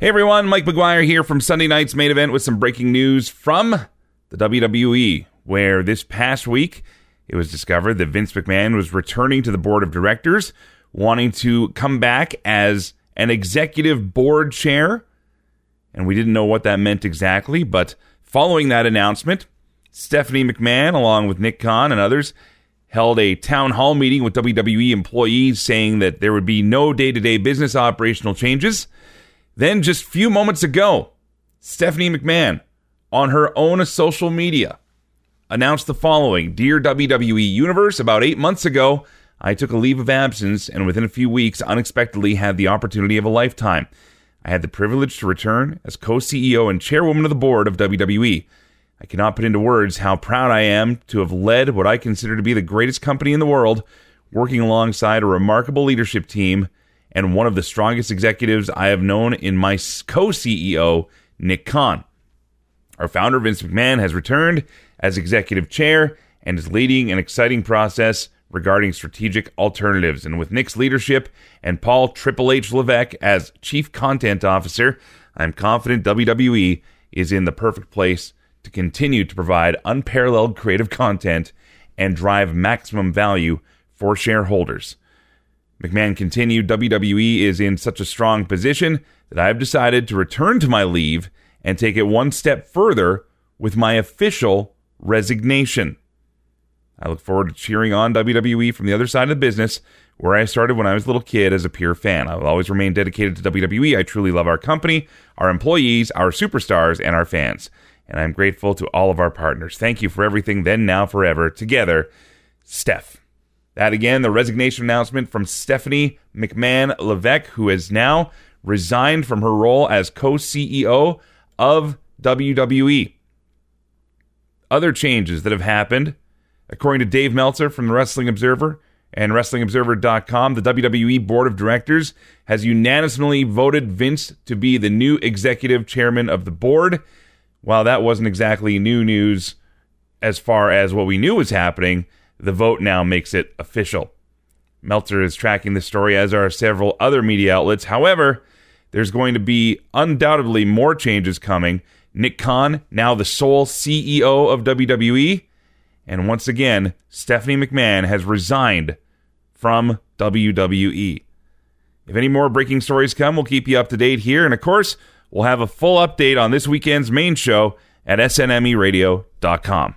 Hey everyone, Mike McGuire here from Sunday night's main event with some breaking news from the WWE, where this past week it was discovered that Vince McMahon was returning to the board of directors, wanting to come back as an executive board chair. And we didn't know what that meant exactly, but following that announcement, Stephanie McMahon, along with Nick Khan and others, held a town hall meeting with WWE employees saying that there would be no day to day business operational changes. Then, just few moments ago, Stephanie McMahon, on her own social media, announced the following Dear WWE Universe, about eight months ago, I took a leave of absence and within a few weeks unexpectedly had the opportunity of a lifetime. I had the privilege to return as co CEO and chairwoman of the board of WWE. I cannot put into words how proud I am to have led what I consider to be the greatest company in the world, working alongside a remarkable leadership team and one of the strongest executives I have known in my co CEO, Nick Khan. Our founder, Vince McMahon, has returned as executive chair and is leading an exciting process regarding strategic alternatives. And with Nick's leadership and Paul Triple H Levesque as chief content officer, I'm confident WWE is in the perfect place to continue to provide unparalleled creative content and drive maximum value for shareholders. McMahon continued, WWE is in such a strong position that I have decided to return to my leave and take it one step further with my official resignation. I look forward to cheering on WWE from the other side of the business, where I started when I was a little kid as a pure fan. I will always remain dedicated to WWE. I truly love our company, our employees, our superstars, and our fans. And I'm grateful to all of our partners. Thank you for everything, then, now, forever. Together, Steph. That again, the resignation announcement from Stephanie McMahon Levesque, who has now resigned from her role as co CEO of WWE. Other changes that have happened, according to Dave Meltzer from the Wrestling Observer and WrestlingObserver.com, the WWE Board of Directors has unanimously voted Vince to be the new executive chairman of the board. While that wasn't exactly new news as far as what we knew was happening, the vote now makes it official. Meltzer is tracking the story, as are several other media outlets. However, there's going to be undoubtedly more changes coming. Nick Khan, now the sole CEO of WWE. And once again, Stephanie McMahon has resigned from WWE. If any more breaking stories come, we'll keep you up to date here. And of course, we'll have a full update on this weekend's main show at snmeradio.com.